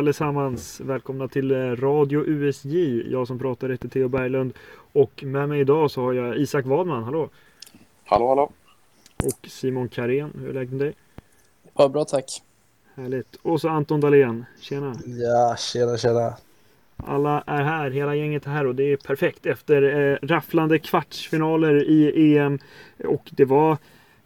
Allesammans! Välkomna till eh, Radio USJ. Jag som pratar heter Theo Berglund. Och med mig idag så har jag Isak Wadman. Hallå! Hallå hallå! Och Simon Karén. Hur är läget med dig? Ja, bra tack. Härligt. Och så Anton Dahlén. Tjena! Ja, tjena tjena! Alla är här, hela gänget är här och det är perfekt efter eh, rafflande kvartsfinaler i EM. Och det var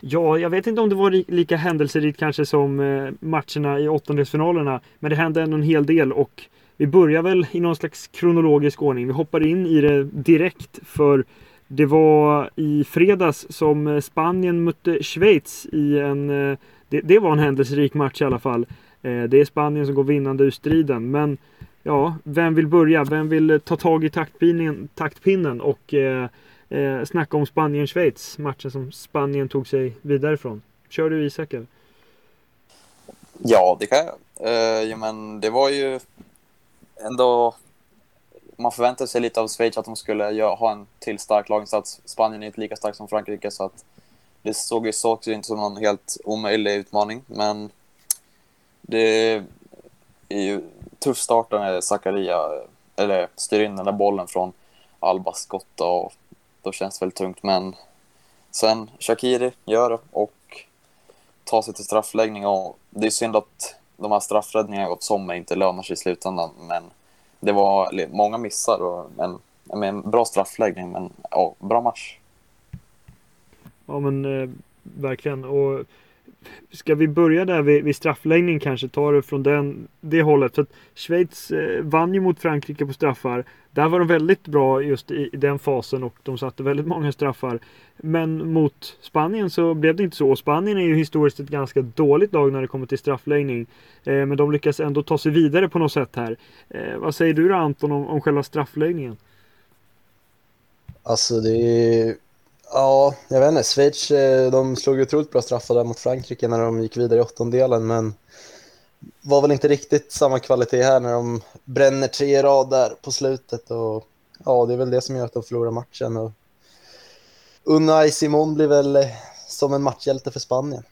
Ja, jag vet inte om det var lika händelserikt kanske som eh, matcherna i åttondelsfinalerna. Men det hände ändå en hel del och vi börjar väl i någon slags kronologisk ordning. Vi hoppar in i det direkt för det var i fredags som eh, Spanien mötte Schweiz i en... Eh, det, det var en händelserik match i alla fall. Det är Spanien som går vinnande ur striden. Men ja, vem vill börja? Vem vill ta tag i taktpinnen, taktpinnen och eh, snacka om Spanien-Schweiz. Matchen som Spanien tog sig vidare från. Kör du Isak eller? Ja, det kan jag. Eh, ja, men det var ju ändå... Man förväntade sig lite av Schweiz att de skulle göra, ha en till stark laginsats. Spanien är inte lika stark som Frankrike så att det såg ju, såg ju inte som någon helt omöjlig utmaning. Men det är ju tuff start när Zakaria eller styr in den där bollen från Albas skotta och då känns det väldigt tungt. Men sen Shakiri gör det och tar sig till straffläggning. Och det är synd att de här straffräddningarna gått som inte lönar sig i slutändan. Men det var många missar och en, en bra straffläggning. Men ja, bra match. Ja men eh, verkligen. Och Ska vi börja där vid, vid straffläggning kanske? Ta det från den, det hållet. För att Schweiz eh, vann ju mot Frankrike på straffar. Där var de väldigt bra just i, i, den fasen och de satte väldigt många straffar. Men mot Spanien så blev det inte så. Och Spanien är ju historiskt ett ganska dåligt lag när det kommer till straffläggning. Eh, men de lyckas ändå ta sig vidare på något sätt här. Eh, vad säger du då Anton om, om själva straffläggningen? Alltså det är Ja, jag vet inte. Schweiz, eh, de slog otroligt bra straffar där mot Frankrike när de gick vidare i åttondelen, men var väl inte riktigt samma kvalitet här när de bränner tre rad där på slutet. Och, ja, det är väl det som gör att de förlorar matchen. Och Unai Simon blir väl eh, som en matchhjälte för Spanien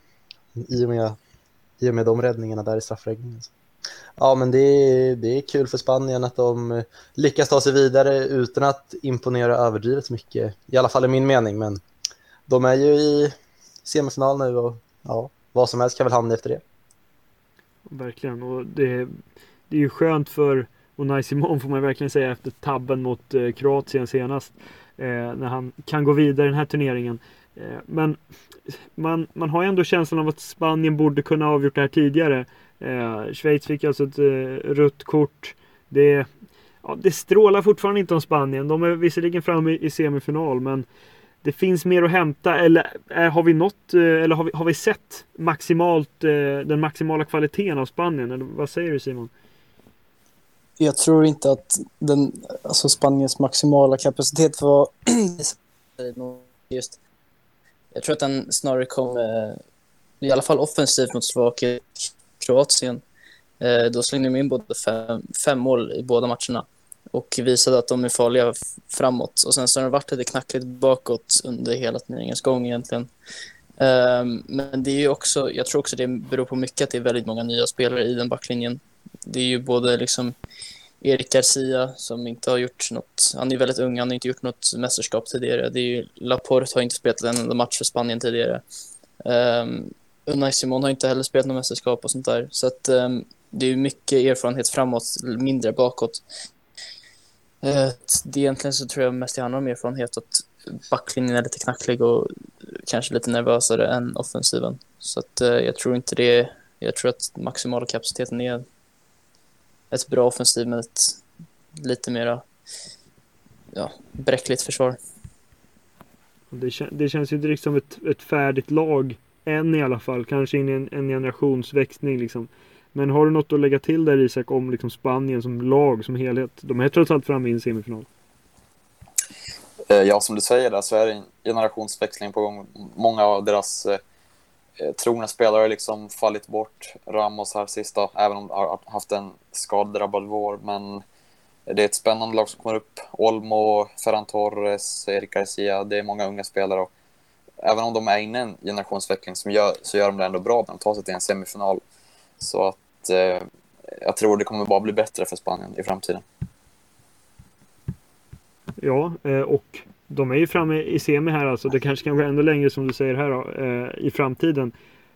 i och med, i och med de räddningarna där i straffläggningen. Ja, men det är, det är kul för Spanien att de lyckas ta sig vidare utan att imponera överdrivet mycket. I alla fall i min mening, men de är ju i semifinal nu och ja, vad som helst kan väl hamna efter det. Verkligen, och det, det är ju skönt för Unai Simon får man verkligen säga efter tabben mot eh, Kroatien senast. Eh, när han kan gå vidare i den här turneringen. Eh, men man, man har ändå känslan av att Spanien borde kunna ha avgjort det här tidigare. Eh, Schweiz fick alltså ett eh, rött kort. Det, ja, det strålar fortfarande inte om Spanien. De är visserligen framme i, i semifinal men det finns mer att hämta eller är, har vi nått eh, eller har vi, har vi sett maximalt eh, den maximala kvaliteten av Spanien? Eller vad säger du Simon? Jag tror inte att den, alltså Spaniens maximala kapacitet var just. Jag tror att den snarare kom i alla fall offensivt mot Slovakien Kroatien. Eh, då slängde de in både fem, fem mål i båda matcherna och visade att de är farliga framåt. Och sen så har det varit lite knackligt bakåt under hela turneringens gång egentligen. Ehm, men det är ju också, jag tror också det beror på mycket att det är väldigt många nya spelare i den backlinjen. Det är ju både liksom Erik Garcia som inte har gjort något, han är väldigt ung, han har inte gjort något mästerskap tidigare. Det är ju, Laporte har inte spelat en enda match för Spanien tidigare. Um, Unai Simon har inte heller spelat något mästerskap och sånt där. Så att um, det är mycket erfarenhet framåt, mindre bakåt. Uh, det egentligen så tror jag mest det handlar om erfarenhet, att backlinjen är lite knacklig och kanske lite nervösare än offensiven. Så att uh, jag tror inte det, jag tror att maximala kapaciteten är ett bra offensiv med ett lite mera ja, bräckligt försvar. Det, kän det känns ju direkt som ett, ett färdigt lag än i alla fall, kanske in i en, en generationsväxling liksom. Men har du något att lägga till där Isak om liksom Spanien som lag, som helhet? De är trots allt framme i en semifinal. Eh, ja, som du säger där så är det en generationsväxling på gång. Många av deras eh, eh trogna spelare har liksom fallit bort. Ramos här sista, även om de har haft en skadedrabbad vår. Men det är ett spännande lag som kommer upp. Olmo, Ferran Torres, Erik Garcia. Det är många unga spelare. Och även om de är inne i en generationsväxling som gör, så gör de det ändå bra när de tar sig till en semifinal. Så att eh, jag tror det kommer bara bli bättre för Spanien i framtiden. Ja, eh, och de är ju framme i semi här alltså. Det kanske kan gå ännu längre som du säger här då, eh, i framtiden.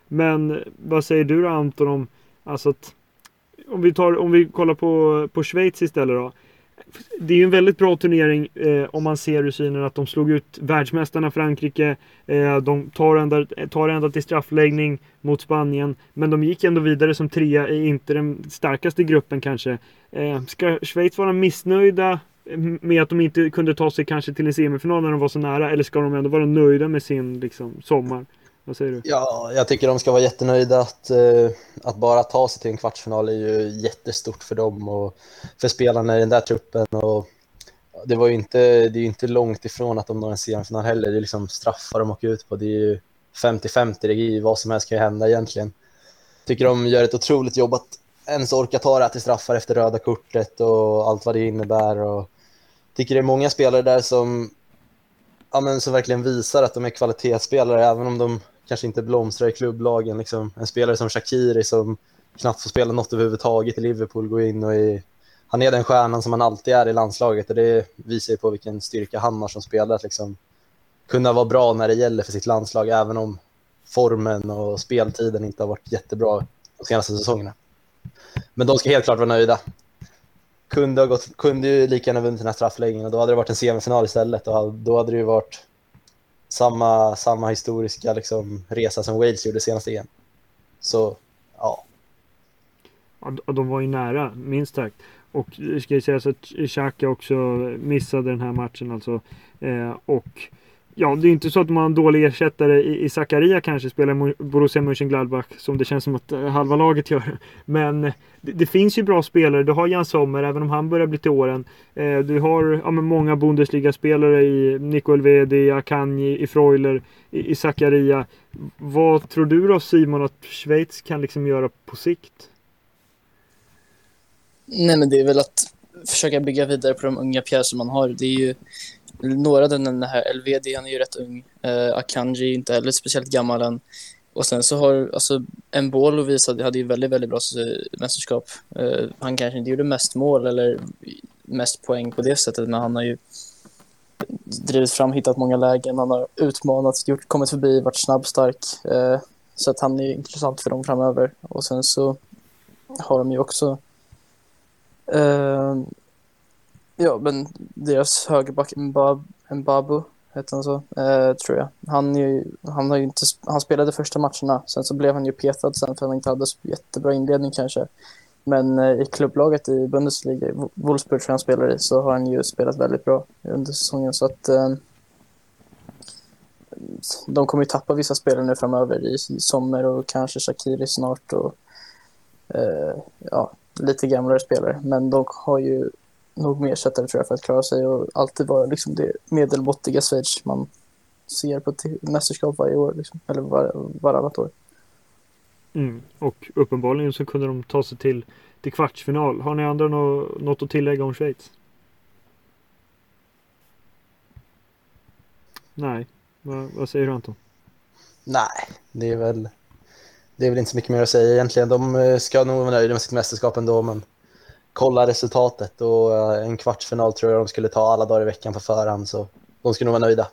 Men vad säger du då Anton om alltså att om vi, tar, om vi kollar på, på Schweiz istället då. Det är ju en väldigt bra turnering eh, om man ser ur synen att de slog ut världsmästarna Frankrike. Eh, de tar ända, tar ända till straffläggning mot Spanien. Men de gick ändå vidare som trea i inte den starkaste gruppen kanske. Eh, ska Schweiz vara missnöjda eh, med att de inte kunde ta sig kanske till en semifinal när de var så nära? Eller ska de ändå vara nöjda med sin liksom, sommar? Vad säger du? Ja, jag tycker de ska vara jättenöjda. Att, uh, att bara ta sig till en kvartsfinal är ju jättestort för dem och för spelarna i den där truppen. Och det, var ju inte, det är ju inte långt ifrån att de når en semifinal heller. Det är liksom straffar de åker ut på. Det är ju 50-50, det är ju vad som helst kan ju hända egentligen. Jag tycker de gör ett otroligt jobb att ens orka ta det här till straffar efter röda kortet och allt vad det innebär. Och tycker det är många spelare där som, ja, men som verkligen visar att de är kvalitetsspelare, även om de kanske inte blomstrar i klubblagen. Liksom. En spelare som Shakiri som knappt får spela något överhuvudtaget i Liverpool går in och är, han är den stjärnan som han alltid är i landslaget och det visar ju på vilken styrka han har som spelare att liksom kunna vara bra när det gäller för sitt landslag, även om formen och speltiden inte har varit jättebra de senaste säsongerna. Men de ska helt klart vara nöjda kunde, ha gått, kunde ju lika gärna vunnit den här straffläggningen och då hade det varit en semifinal istället och då hade det ju varit samma, samma historiska liksom, resa som Wales gjorde senast igen. Så, ja. ja. De var ju nära, minst sagt. Och det ska ju sägas att Xhaka också missade den här matchen alltså. Eh, och Ja, det är inte så att man har en dålig ersättare i, i Zakaria kanske spelar Borussia Mönchengladbach som det känns som att eh, halva laget gör. Men eh, det, det, finns ju bra spelare. Du har Jan Sommer, även om han börjar bli till åren. Eh, du har ja, många Bundesliga-spelare i Nico Elvedi, Akanji, i Freuler, i, i Zakaria. Vad tror du då Simon att Schweiz kan liksom göra på sikt? Nej, men det är väl att försöka bygga vidare på de unga pjäser man har. Det är ju några av den här LVD, han är ju rätt ung. Uh, Akanji är inte heller speciellt gammal än. Och sen så har alltså Mbolo visat, hade ju väldigt, väldigt bra mästerskap. Uh, han kanske inte gjorde mest mål eller mest poäng på det sättet, men han har ju drivit fram, hittat många lägen, han har utmanat, gjort, kommit förbi, varit snabb, stark. Uh, eh, så att han är intressant för dem framöver. Och sen så har de ju också uh, Ja, men deras högerback Mbab, Mbabu, heter han så, eh, tror jag. Han, ju, han, har inte, han spelade första matcherna, sen så blev han ju petad sen för att han inte hade så jättebra inledning kanske. Men eh, i klubblaget i Bundesliga, Wolfsburg tror jag han spelar i, så har han ju spelat väldigt bra under säsongen. Så att eh, de kommer ju tappa vissa spelare nu framöver i, i sommar och kanske Shakiri snart och eh, ja, lite gamlare spelare. Men de har ju nog mer ersättare tror jag för att klara sig och alltid vara liksom det medelmåttiga Schweiz man ser på mästerskap varje år, liksom, eller var, varannat år. Mm. Och uppenbarligen så kunde de ta sig till, till kvartsfinal. Har ni andra nå, något att tillägga om Schweiz? Nej, vad, vad säger du Anton? Nej, det är väl det är väl inte så mycket mer att säga egentligen. De eh, ska nog vara nöjda med sitt mästerskap ändå, men kolla resultatet och eh, en kvartsfinal tror jag de skulle ta alla dagar i veckan på förhand så de skulle nog vara nöjda.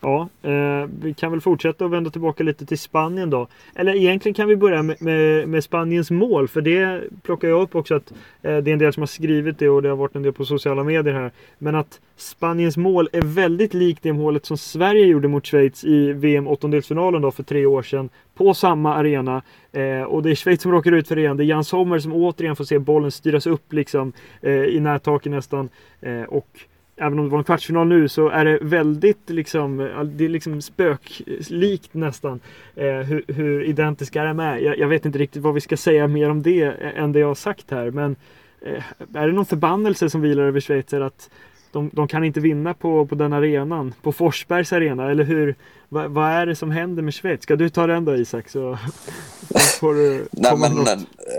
Ja, eh, vi kan väl fortsätta och vända tillbaka lite till Spanien då. Eller egentligen kan vi börja med, med, med Spaniens mål, för det plockar jag upp också att eh, det är en del som har skrivit det och det har varit en del på sociala medier här. Men att Spaniens mål är väldigt likt det målet som Sverige gjorde mot Schweiz i VM åttondelsfinalen då för tre år sedan på samma arena. Eh, och det är Schweiz som råkar ut för det igen. Det är Jan Sommer som återigen får se bollen styras upp liksom eh, i nättaket nästan. Eh, och även om det var en kvartsfinal nu så är det väldigt liksom, det är liksom spöklikt nästan eh, hur, hur identiska de är. Jag, jag, vet inte riktigt vad vi ska säga mer om det än det jag har sagt här men eh, är det någon förbannelse som vilar över Schweizer att de, de kan inte vinna på, på den arenan, på Forsbergs arena, eller hur? Va, vad är det som händer med Schweiz? Ska du ta den då Isak? Så får du Nej, men när,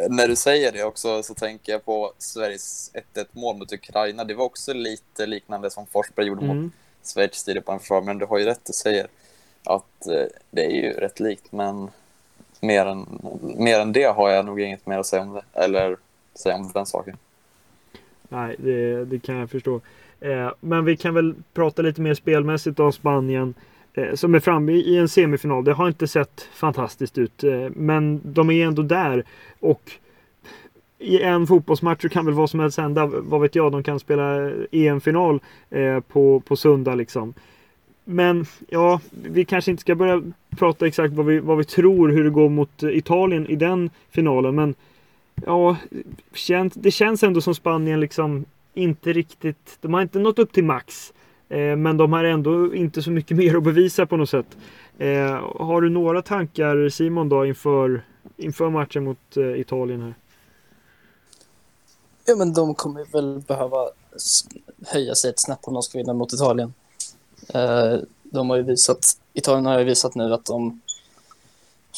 när, du säger det också så tänker jag på Sveriges 1-1 mål mot Ukraina. Det var också lite liknande som Forsberg gjorde mm. mot Schweiz tidigare på en försvar, men du har ju rätt, du säger att eh, det är ju rätt likt, men mer än, mer än det har jag nog inget mer att säga om det. Eller säga om den saken. Nej, det, det kan jag förstå. Eh, men vi kan väl prata lite mer spelmässigt om Spanien eh, som är framme i en semifinal. Det har inte sett fantastiskt ut, eh, men de är ändå där. Och i en fotbollsmatch så kan väl vad som helst hända. Vad vet jag, de kan spela EM-final på, på söndag liksom. Men ja, vi kanske inte ska börja prata exakt vad vi, vad vi tror hur det går mot Italien i den finalen. Men ja, det känns ändå som Spanien liksom inte riktigt, de har inte nått upp till max. Eh, men de har ändå inte så mycket mer att bevisa på något sätt. Eh, har du några tankar Simon då inför, inför matchen mot eh, Italien här? Ja, men de kommer väl behöva höja sig ett snäpp om de ska vinna mot Italien. Eh, de har ju visat, Italien har ju visat nu att de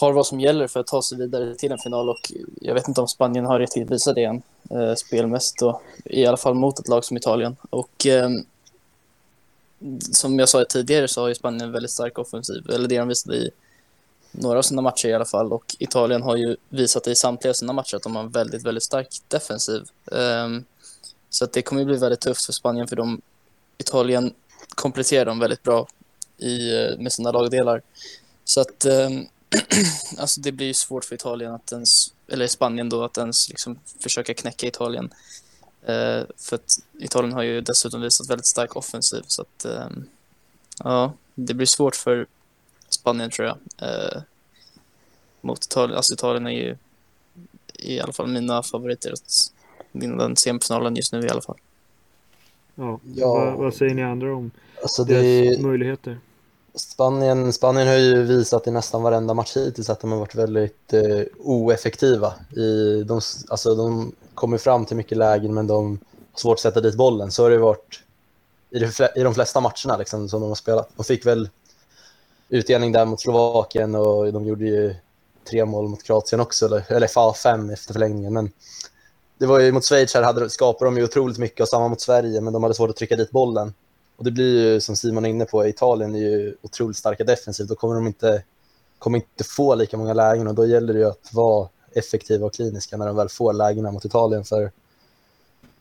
har vad som gäller för att ta sig vidare till en final och jag vet inte om Spanien har riktigt visat det än eh, spelmässigt och i alla fall mot ett lag som Italien. Och eh, som jag sa tidigare så har ju Spanien en väldigt stark offensiv, eller det de visade i några av sina matcher i alla fall och Italien har ju visat i samtliga sina matcher att de har en väldigt, väldigt stark defensiv. Um, så att det kommer bli väldigt tufft för Spanien för de Italien kompletterar dem väldigt bra i, eh, med sina lagdelar. Så att um, alltså det blir ju svårt för Italien att ens, eller Spanien då, att ens liksom försöka knäcka Italien. Uh, för att Italien har ju dessutom visat väldigt stark offensiv så att um, ja, det blir svårt för Spanien tror jag. Uh, mot Italien, alltså Italien är ju i alla fall mina favoriter att vinna den semifinalen just nu i alla fall. Ja, ja. Vad, vad, säger ni andra om alltså deras möjligheter? Spanien, Spanien har ju visat i nästan varenda match hittills att de har varit väldigt eh, oeffektiva. I, de, alltså, de kommer fram till mycket lägen men de har svårt att sätta dit bollen. Så har det varit i, det, i de flesta matcherna liksom, som de har spelat. De fick väl utdelning där mot Slovakien och de gjorde ju tre mål mot Kroatien också, eller, eller fem efter förlängningen. Men det var ju mot Schweiz här hade, skapade de ju otroligt mycket och samma mot Sverige, men de hade svårt att trycka dit bollen. Och det blir ju, som Simon är inne på, Italien är ju otroligt starka defensivt. Då kommer de inte, kommer inte få lika många lägen och då gäller det ju att vara effektiva och kliniska när de väl får lägena mot Italien. För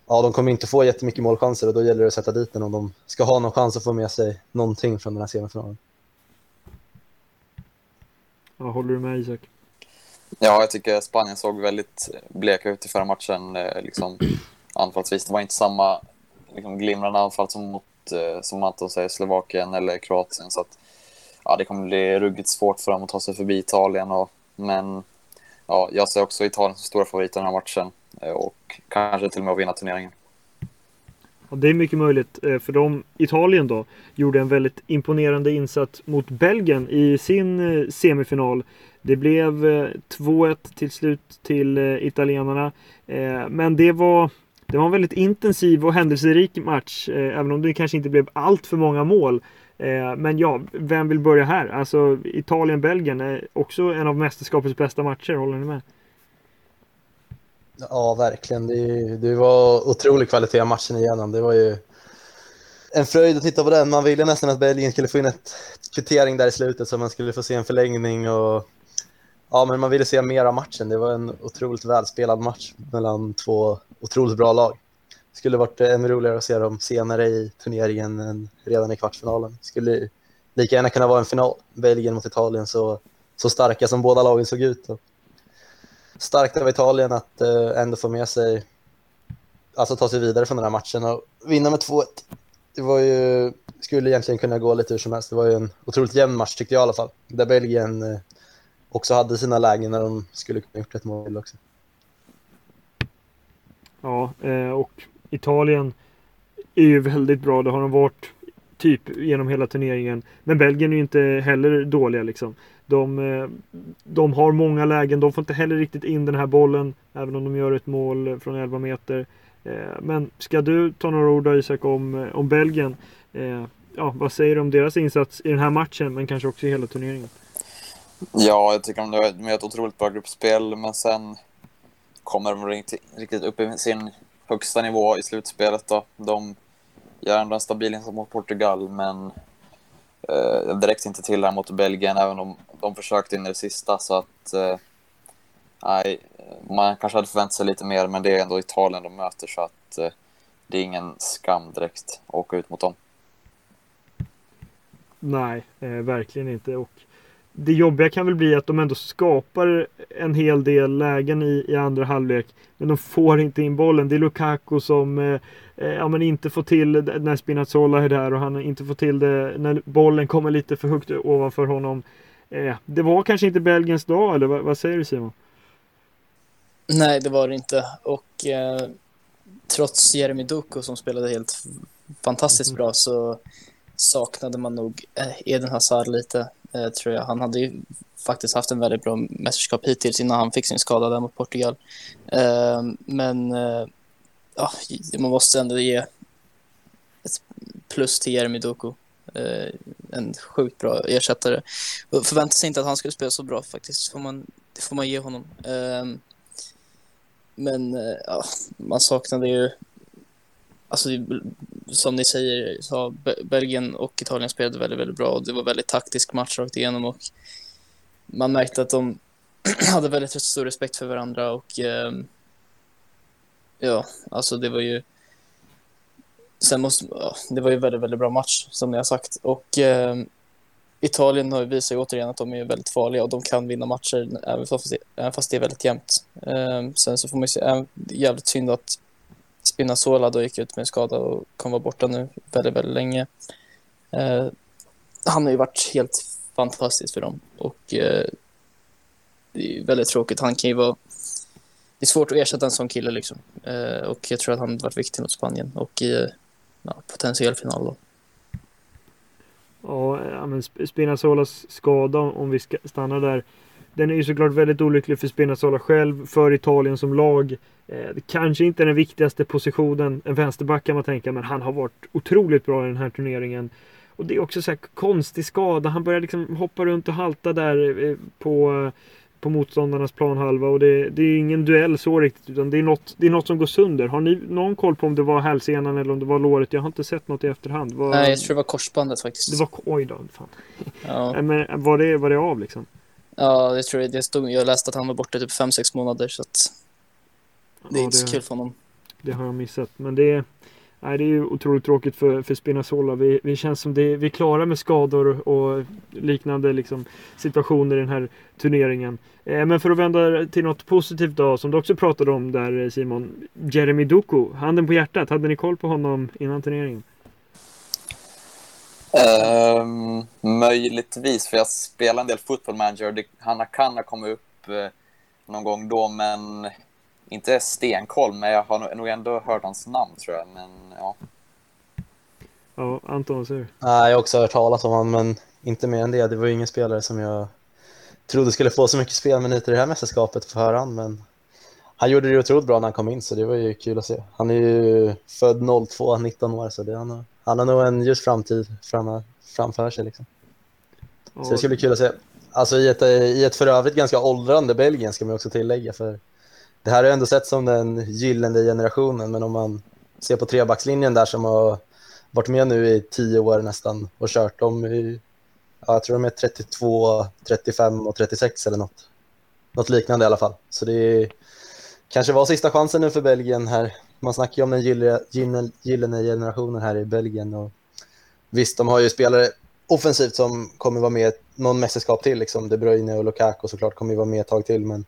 ja, de kommer inte få jättemycket målchanser och då gäller det att sätta dit den om de ska ha någon chans att få med sig någonting från den här semifinalen. Ja, håller du med Isak? Ja, jag tycker Spanien såg väldigt bleka ut i förra matchen. Eh, liksom, anfallsvis. Det var inte samma liksom, glimrande anfall som mot Eh, som Anton säger, Slovakien eller Kroatien. Så att, ja, det kommer bli ruggigt svårt för dem att ta sig förbi Italien. Och, men ja, jag ser också Italien som stora favorit i den här matchen eh, och kanske till och med att vinna turneringen. Ja, det är mycket möjligt eh, för de, Italien då, gjorde en väldigt imponerande insats mot Belgien i sin semifinal. Det blev 2-1 till slut till italienarna. Men det var det var en väldigt intensiv och händelserik match, eh, även om det kanske inte blev allt för många mål. Eh, men ja, vem vill börja här? Alltså Italien-Belgien är också en av mästerskapets bästa matcher, håller ni med? Ja, verkligen. Det, det var otrolig kvalitet av matchen igenom. Det var ju en fröjd att titta på den. Man ville nästan att Belgien skulle få in ett kvittering där i slutet så man skulle få se en förlängning och ja, men man ville se mer av matchen. Det var en otroligt välspelad match mellan två otroligt bra lag. Det skulle varit eh, ännu roligare att se dem senare i turneringen än redan i kvartsfinalen. Det skulle lika gärna kunna vara en final, Belgien mot Italien, så, så starka som båda lagen såg ut. Och starkt av Italien att eh, ändå få med sig, alltså ta sig vidare från den här matchen och vinna med 2-1. Det var ju, skulle egentligen kunna gå lite hur som helst. Det var ju en otroligt jämn match tyckte jag i alla fall. Där Belgien eh, också hade sina lägen när de skulle kunna gjort ett mål också. Ja, eh, och Italien är ju väldigt bra. Det har de varit typ genom hela turneringen. Men Belgien är ju inte heller dåliga liksom. De, eh, de har många lägen. De får inte heller riktigt in den här bollen. Även om de gör ett mål från 11 meter. Eh, men ska du ta några ord Isak om, om Belgien? Ja, vad säger du om deras insats i den här matchen men kanske också i hela turneringen? Ja, jag tycker de gör ett otroligt bra gruppspel men sen kommer de inte riktigt upp i sin högsta nivå i slutspelet. Då. De gör ändå en stabil insats mot Portugal, men eh, det räckte inte till här mot Belgien, även om de försökte in i det sista. Så att, eh, nej, man kanske hade förväntat sig lite mer, men det är ändå Italien de möter, så att eh, det är ingen skam direkt att åka ut mot dem. Nej, eh, verkligen inte. Och det jobbiga kan väl bli att de ändå skapar en hel del lägen i, i andra halvlek. Men de får inte in bollen. Det är Lukaku som eh, eh ja, men inte får till när Spinazzola är där och han inte får till det när bollen kommer lite för högt ovanför honom. Eh, det var kanske inte Belgiens dag, eller vad, vad, säger du Simon? Nej, det var det inte. Och eh, trots Jeremy Doku som spelade helt fantastiskt mm. bra så saknade man nog eh, Eden Hazard lite, eh, tror jag. Han hade ju faktiskt haft en väldigt bra mästerskap hittills innan han fick sin skada där mot Portugal. Eh, men eh, ja, man måste ändå ge ett plus till Jeremy Doku. Eh, en sjukt bra ersättare. Förväntade sig inte att han skulle spela så bra faktiskt. Får man, det får man ge honom. Eh, men ja, man saknade ju alltså, som ni säger, så Belgien och Italien spelade väldigt, väldigt bra och det var väldigt taktisk match rakt igenom och man märkte att de hade väldigt stor respekt för varandra och eh, ja, alltså det var ju sen måste, ja, det var ju väldigt, väldigt bra match som ni har sagt och eh, Italien har visat återigen att de är väldigt farliga och de kan vinna matcher även fast det, även fast det är väldigt jämnt. Eh, sen så får man ju se, jävligt synd att Spinazzola då gick ut med skada och kommer vara borta nu väldigt, väldigt länge. Eh, han har ju varit helt fantastisk för dem och eh, det är väldigt tråkigt. Han kan ju vara... Det är svårt att ersätta en sån kille liksom. Eh, och jag tror att han har varit viktig mot Spanien och i ja, potentiell final då. Ja, men Spinazzolas skada, om vi ska stanna där, den är ju såklart väldigt olycklig för Spinazzola själv, för Italien som lag. Eh, kanske inte den viktigaste positionen, en vänsterback kan man tänka, men han har varit otroligt bra i den här turneringen. Och det är också så här konstig skada. Han börjar liksom hoppa runt och halta där eh, på, på motståndarnas planhalva och det, det, är ingen duell så riktigt utan det är, något, det är något som går sönder. Har ni någon koll på om det var hälsenan eller om det var låret? Jag har inte sett något i efterhand. Var... Nej, jag tror det var korsbandet faktiskt. Det var, oj då, fan. Ja. Men var det, var det av liksom? Ja, jag tror det stod, jag läste att han var borta typ 5-6 månader så att det är ja, inte så kul för honom. Det har jag missat, men det är, nej, det är ju otroligt tråkigt för, för Spinazzola. Vi, vi känns som det, vi är klara med skador och liknande liksom, situationer i den här turneringen. Eh, men för att vända till något positivt då, som du också pratade om där Simon. Jeremy Doku, handen på hjärtat, hade ni koll på honom innan turneringen? Um, möjligtvis, för jag spelar en del football manager. Det, han kan ha kommit upp uh, någon gång då, men inte stenkoll. Men jag har nog ändå hört hans namn tror jag. Men ja. Ja, Anton, vad säger du? Nej, jag har också hört talas om honom, men inte mer än det. Det var ju ingen spelare som jag trodde skulle få så mycket spelminuter i det här mästerskapet på förhand, men han gjorde det otroligt bra när han kom in, så det var ju kul att se. Han är ju född 02, 19 år, så det, han, han har nog en ljus framtid fram, framför sig. Liksom. Så det ska bli kul att se. Alltså i ett, i ett för övrigt ganska åldrande Belgien ska man också tillägga. För det här har jag ändå sett som den gyllene generationen, men om man ser på trebackslinjen där som har varit med nu i tio år nästan och kört dem i, ja, jag tror de är 32, 35 och 36 eller något. Något liknande i alla fall. Så det är, kanske var sista chansen nu för Belgien här man snackar ju om den gyllene, gyllene generationen här i Belgien. Och visst, de har ju spelare offensivt som kommer vara med någon mästerskap till. Liksom. De Bruyne och Lukaku såklart kommer ju vara med ett tag till. Men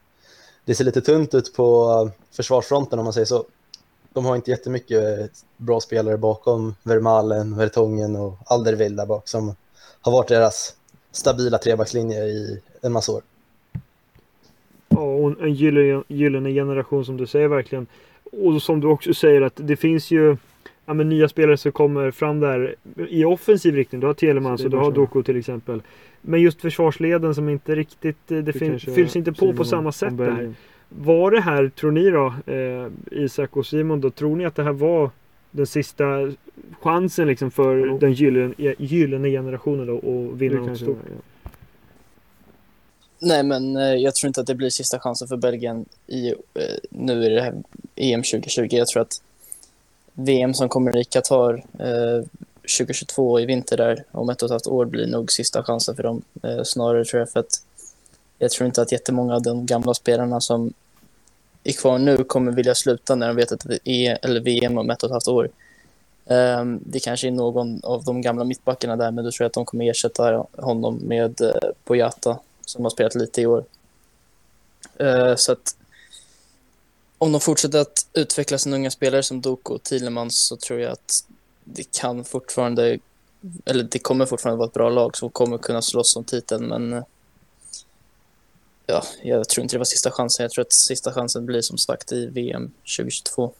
det ser lite tunt ut på försvarsfronten om man säger så. De har inte jättemycket bra spelare bakom Vermalen, Vertongen och Alderweil där bak som har varit deras stabila trebackslinje i en massa år. Ja, och en gyllene generation som du säger verkligen. Och som du också säger att det finns ju ja, men nya spelare som kommer fram där i offensiv riktning. Du har Telemans och du har Doku till exempel. Men just försvarsleden som inte riktigt, det, det fylls inte på på samma sätt där. Var det här, tror ni då, eh, Isak och Simon då, tror ni att det här var den sista chansen liksom för mm. den gyllene, gyllene generationen då att vinna något stort? Ja. Nej, men eh, jag tror inte att det blir sista chansen för Belgien i, eh, nu i det här EM 2020. Jag tror att VM som kommer i Qatar eh, 2022 i vinter där, om ett och ett halvt år, blir nog sista chansen för dem. Snarare tror jag för att jag tror inte att jättemånga av de gamla spelarna som är kvar nu kommer vilja sluta när de vet att det är eller VM om ett och ett halvt år. Ehm, det kanske är någon av de gamla mittbackarna där, men då tror jag att de kommer ersätta honom med uh, Boyata som har spelat lite i år. Uh, så att om de fortsätter att utveckla sina unga spelare som Doku och Thielemans så tror jag att det kan fortfarande, eller det kommer fortfarande vara ett bra lag som kommer kunna slåss om titeln, men uh, ja, jag tror inte det var sista chansen. Jag tror att sista chansen blir som sagt i VM 2022.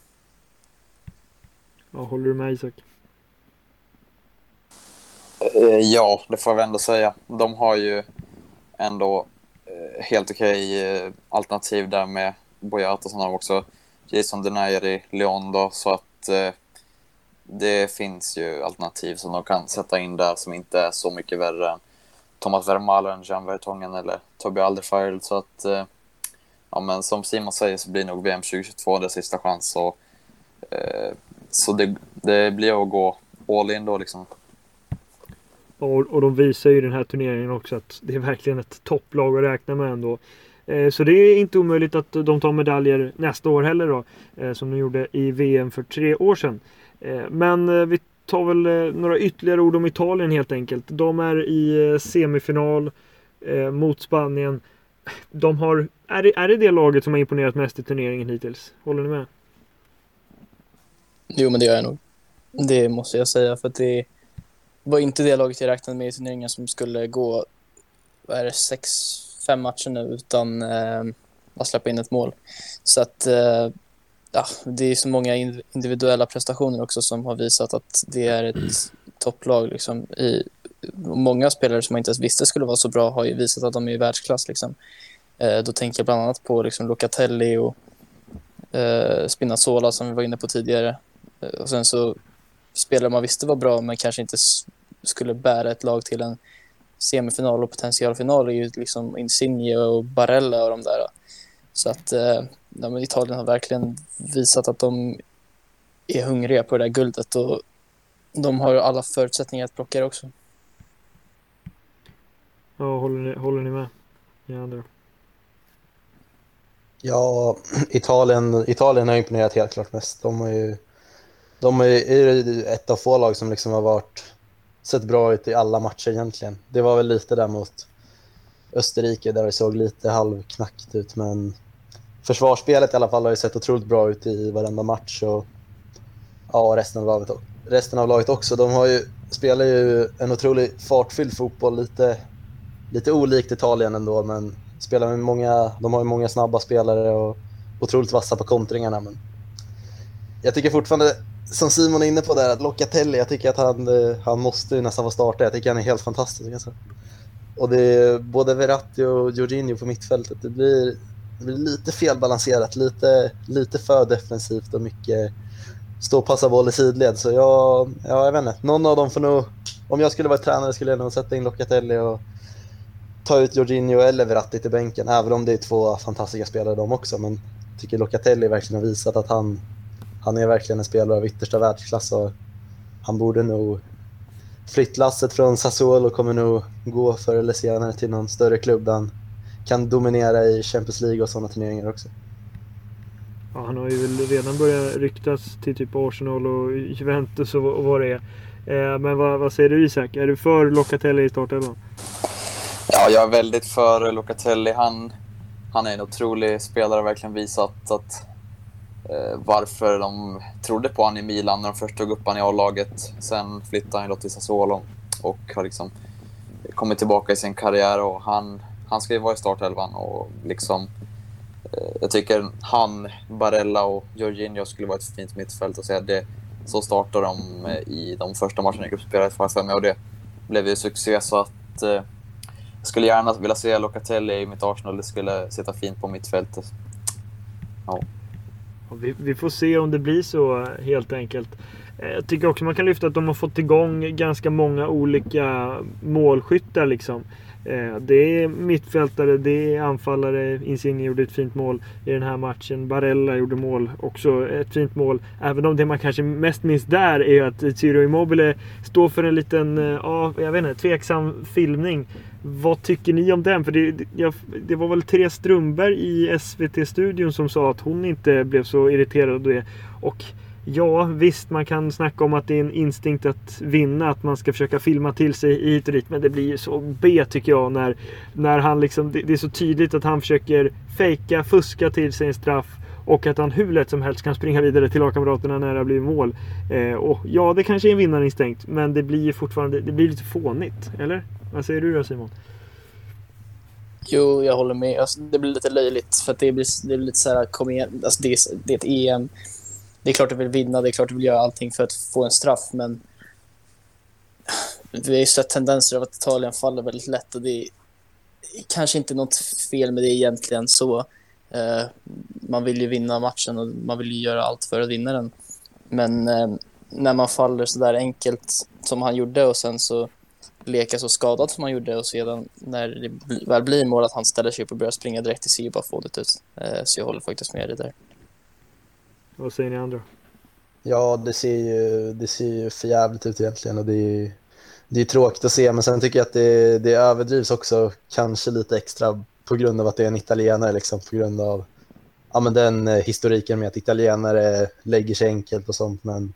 Ja, håller du med Isak? Eh, ja, det får jag ändå säga. De har ju ändå eh, helt okej eh, alternativ där med Boyata som har också Jason Denayer i Lyon då, så att eh, det finns ju alternativ som de kan sätta in där som inte är så mycket värre än Thomas Vermaelen, Jean Vertongen eller Toby Alderfield. Så att, eh, ja men som Simon säger så blir nog VM 2022 det sista chans. Och, eh, så det, det blir att gå all in då liksom. Och, och de visar ju i den här turneringen också att det är verkligen ett topplag att räkna med ändå. Eh, så det är inte omöjligt att de tar medaljer nästa år heller då. Eh, som de gjorde i VM för tre år sedan. Eh, men vi tar väl några ytterligare ord om Italien helt enkelt. De är i semifinal mot Spanien. De har, är, det, är det det laget som har imponerat mest i turneringen hittills? Håller ni med? Jo, men det gör jag nog. Det måste jag säga, för att det var inte det laget jag räknade med i turneringen som skulle gå, vad är det, sex, fem matcher nu utan eh, att släppa in ett mål. Så att eh, ja, det är så många individuella prestationer också som har visat att det är ett topplag. Liksom, i, många spelare som man inte ens visste skulle vara så bra har ju visat att de är i världsklass. Liksom. Eh, då tänker jag bland annat på liksom, Locatelli och eh, Spinazzola som vi var inne på tidigare. Eh, och sen så spelare man visste var bra men kanske inte skulle bära ett lag till en semifinal och potentialfinal är ju liksom Insigne och Barella och de där. Så att eh, ja, Italien har verkligen visat att de är hungriga på det där guldet och de har alla förutsättningar att plocka det också. Ja, håller ni, håller ni med? Ja, andra. Ja, Italien, Italien har imponerat helt klart mest. De har ju, de är ett av få lag som liksom har varit, sett bra ut i alla matcher egentligen. Det var väl lite där mot Österrike där det såg lite halvknackigt ut, men försvarsspelet i alla fall har ju sett otroligt bra ut i varenda match. Och, ja, resten av, laget, resten av laget också. De har ju, spelar ju en otroligt fartfylld fotboll, lite, lite olikt Italien ändå, men spelar med många, de har ju många snabba spelare och otroligt vassa på kontringarna. Men jag tycker fortfarande, som Simon är inne på där, att Locatelli, jag tycker att han, eh, han måste nästan få starta. Jag tycker han är helt fantastisk. Alltså. Och det är både Verratti och Jorginho på mittfältet. Det blir, det blir lite felbalanserat, lite, lite för defensivt och mycket stå och passa boll i sidled. Så jag, ja, jag vet inte, någon av dem får nog, om jag skulle vara tränare skulle jag nog sätta in Locatelli och ta ut Jorginho eller Verratti till bänken, även om det är två fantastiska spelare de också. Men jag tycker Locatelli verkligen har visat att han, han är verkligen en spelare av yttersta världsklass och han borde nog flyttlasset från Sassuolo kommer nog gå förr eller senare till någon större klubb där han kan dominera i Champions League och sådana turneringar också. Ja, han har ju väl redan börjat ryktas till typ Arsenal och Juventus och, och vad det är. Eh, men vad, vad, säger du Isak? Är du för Locatelli i startelvan? Ja, jag är väldigt för Locatelli. Han, han är en otrolig spelare, verkligen visat att Eh, varför de trodde på honom i Milan när de först tog upp honom i A-laget. Sen flyttade han då till Sassuolo och har liksom kommit tillbaka i sin karriär och han, han ska ju vara i startelvan och liksom eh, jag tycker han, Barella och Jorginho skulle vara ett fint mittfält och säga det. Så startade de eh, i de första matcherna i gruppspelet för för mig och det blev ju succé så att eh, jag skulle gärna vilja se Locatelli i mitt Arsenal. Det skulle sitta fint på mittfältet. Ja. Vi, vi, får se om det blir så helt enkelt. Eh, jag tycker också man kan lyfta att de har fått igång ganska många olika målskyttar liksom. Eh, det är mittfältare, det är anfallare. Insigne gjorde ett fint mål i den här matchen. Barella gjorde mål, också ett fint mål. Även om det man kanske mest minns där är att Ciro Immobile står för en liten, eh, ja, jag vet inte, tveksam filmning. Vad tycker ni om den? För det, jag, det var väl Therese Strömberg i SVT-studion som sa att hon inte blev så irriterad av det. Och Ja, visst man kan snacka om att det är en instinkt att vinna, att man ska försöka filma till sig hit och dit. Men det blir ju så B tycker jag när, när han liksom, det, det är så tydligt att han försöker fejka, fuska till sig en straff. Och att han hur lätt som helst kan springa vidare till lagkamraterna när det blir mål. Eh, och ja, det kanske är en vinnarinstinkt. Men det blir ju fortfarande det blir lite fånigt. Eller? Vad säger du då Simon? Jo, jag håller med. Alltså, det blir lite löjligt för att det blir, det blir lite så här, kom igen. Alltså, det, är, det är ett EM det är klart du vill vinna, det är klart du vill göra allting för att få en straff, men vi har ju sett tendenser av att Italien faller väldigt lätt och det är kanske inte något fel med det egentligen så. Eh, man vill ju vinna matchen och man vill ju göra allt för att vinna den. Men eh, när man faller så där enkelt som han gjorde och sen så leka så skadad som han gjorde och sedan när det väl blir mål att han ställer sig upp och börjar springa direkt till sig och bara få det ut. Eh, så jag håller faktiskt med dig där. Vad säger ni andra? Ja, det ser ju, det ser ju för jävligt ut egentligen och det är, det är tråkigt att se. Men sen tycker jag att det, det överdrivs också kanske lite extra på grund av att det är en italienare, liksom, på grund av ja, men den eh, historiken med att italienare lägger sig enkelt och sånt. Men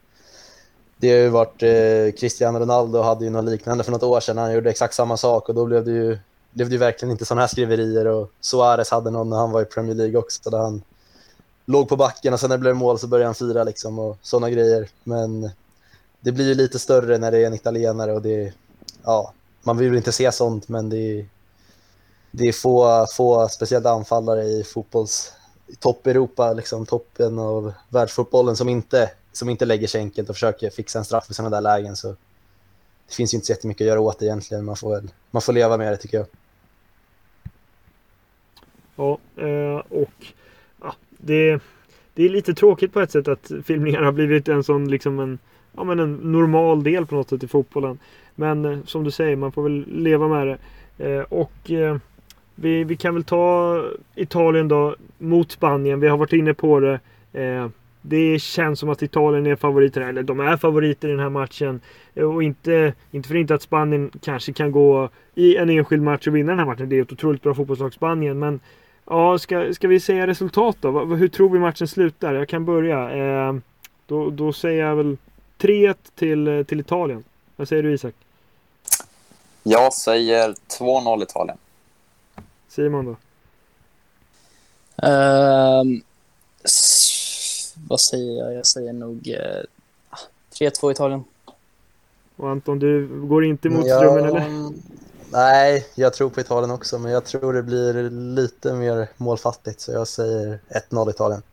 det har ju varit, eh, Cristiano Ronaldo hade ju något liknande för något år sedan. Han gjorde exakt samma sak och då blev det ju, blev det ju verkligen inte sådana här skriverier. Och Suarez hade någon när han var i Premier League också, där han låg på backen och sen när det blev mål så började han fira liksom och sådana grejer. Men det blir ju lite större när det är en italienare och det ja, man vill inte se sånt men det är, det är få, få speciellt anfallare i fotbolls topp-Europa, liksom toppen av världsfotbollen som inte, som inte lägger sig enkelt och försöker fixa en straff i sådana där lägen. Så det finns ju inte så jättemycket att göra åt det egentligen. Man får, väl, man får leva med det tycker jag. Ja, eh, och det, det är lite tråkigt på ett sätt att filmningar har blivit en sån liksom en, ja, men en normal del på något sätt i fotbollen. Men eh, som du säger, man får väl leva med det. Eh, och eh, vi, vi kan väl ta Italien då mot Spanien. Vi har varit inne på det. Eh, det känns som att Italien är favoriter, eller de är favoriter i den här matchen. Eh, och inte, inte för inte att Spanien kanske kan gå i en enskild match och vinna den här matchen. Det är ett otroligt bra fotbollslag Spanien. Men Ja, ska, ska vi säga resultat då? Hur tror vi matchen slutar? Jag kan börja. Eh, då, då säger jag väl 3-1 till, till Italien. Vad säger du Isak? Jag säger 2-0 Italien. Simon då? Um, vad säger jag? Jag säger nog uh, eh, 3-2 Italien. Och Anton, du går inte mot ja, strömmen eller? Nej, jag tror på Italien också, men jag tror det blir lite mer målfattigt, så jag säger 1-0 Italien.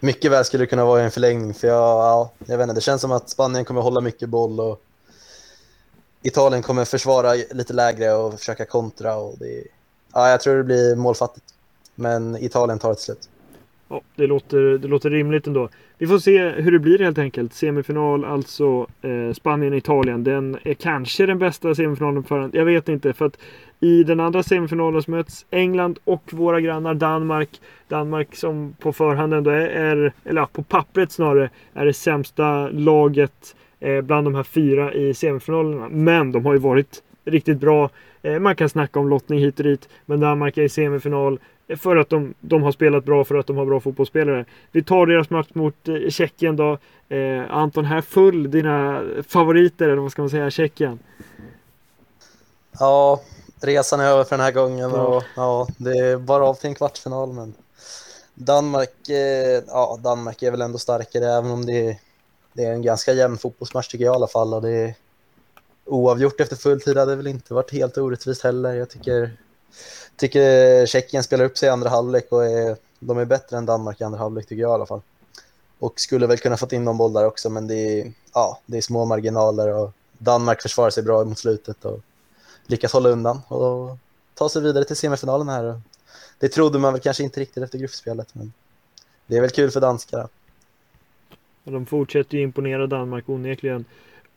Mycket väl skulle det kunna vara i en förlängning, för jag, ja, jag vet inte, det känns som att Spanien kommer hålla mycket boll och Italien kommer försvara lite lägre och försöka kontra. Och det, ja, jag tror det blir målfattigt, men Italien tar det till slut. Ja, det låter, det låter rimligt ändå. Vi får se hur det blir helt enkelt. Semifinal, alltså eh, Spanien-Italien. Den är kanske den bästa semifinalen på förhand. Jag vet inte. För att i den andra semifinalen möts England och våra grannar Danmark. Danmark som på förhand ändå är, är eller ja, på pappret snarare, är det sämsta laget eh, bland de här fyra i semifinalerna. Men de har ju varit riktigt bra. Eh, man kan snacka om lottning hit och dit. Men Danmark är i semifinal. För att de, de har spelat bra, för att de har bra fotbollsspelare. Vi tar deras match mot eh, Tjeckien då. Eh, Anton, här full dina favoriter, eller vad ska man säga, Tjeckien? Ja, resan är över för den här gången ja. och ja, det är bara av till en kvartsfinal. Men Danmark, eh, ja, Danmark är väl ändå starkare, även om det är, det är en ganska jämn fotbollsmatch tycker jag i alla fall. Och det är oavgjort efter full tid hade väl inte varit helt orättvist heller. Jag tycker tycker Tjeckien spelar upp sig i andra halvlek och är, de är bättre än Danmark i andra halvlek tycker jag i alla fall. Och skulle väl kunna fått in någon boll där också, men det är, ja, det är små marginaler och Danmark försvarar sig bra mot slutet och lyckas hålla undan och ta sig vidare till semifinalen här. Det trodde man väl kanske inte riktigt efter gruppspelet, men det är väl kul för danskarna. De fortsätter ju imponera Danmark onekligen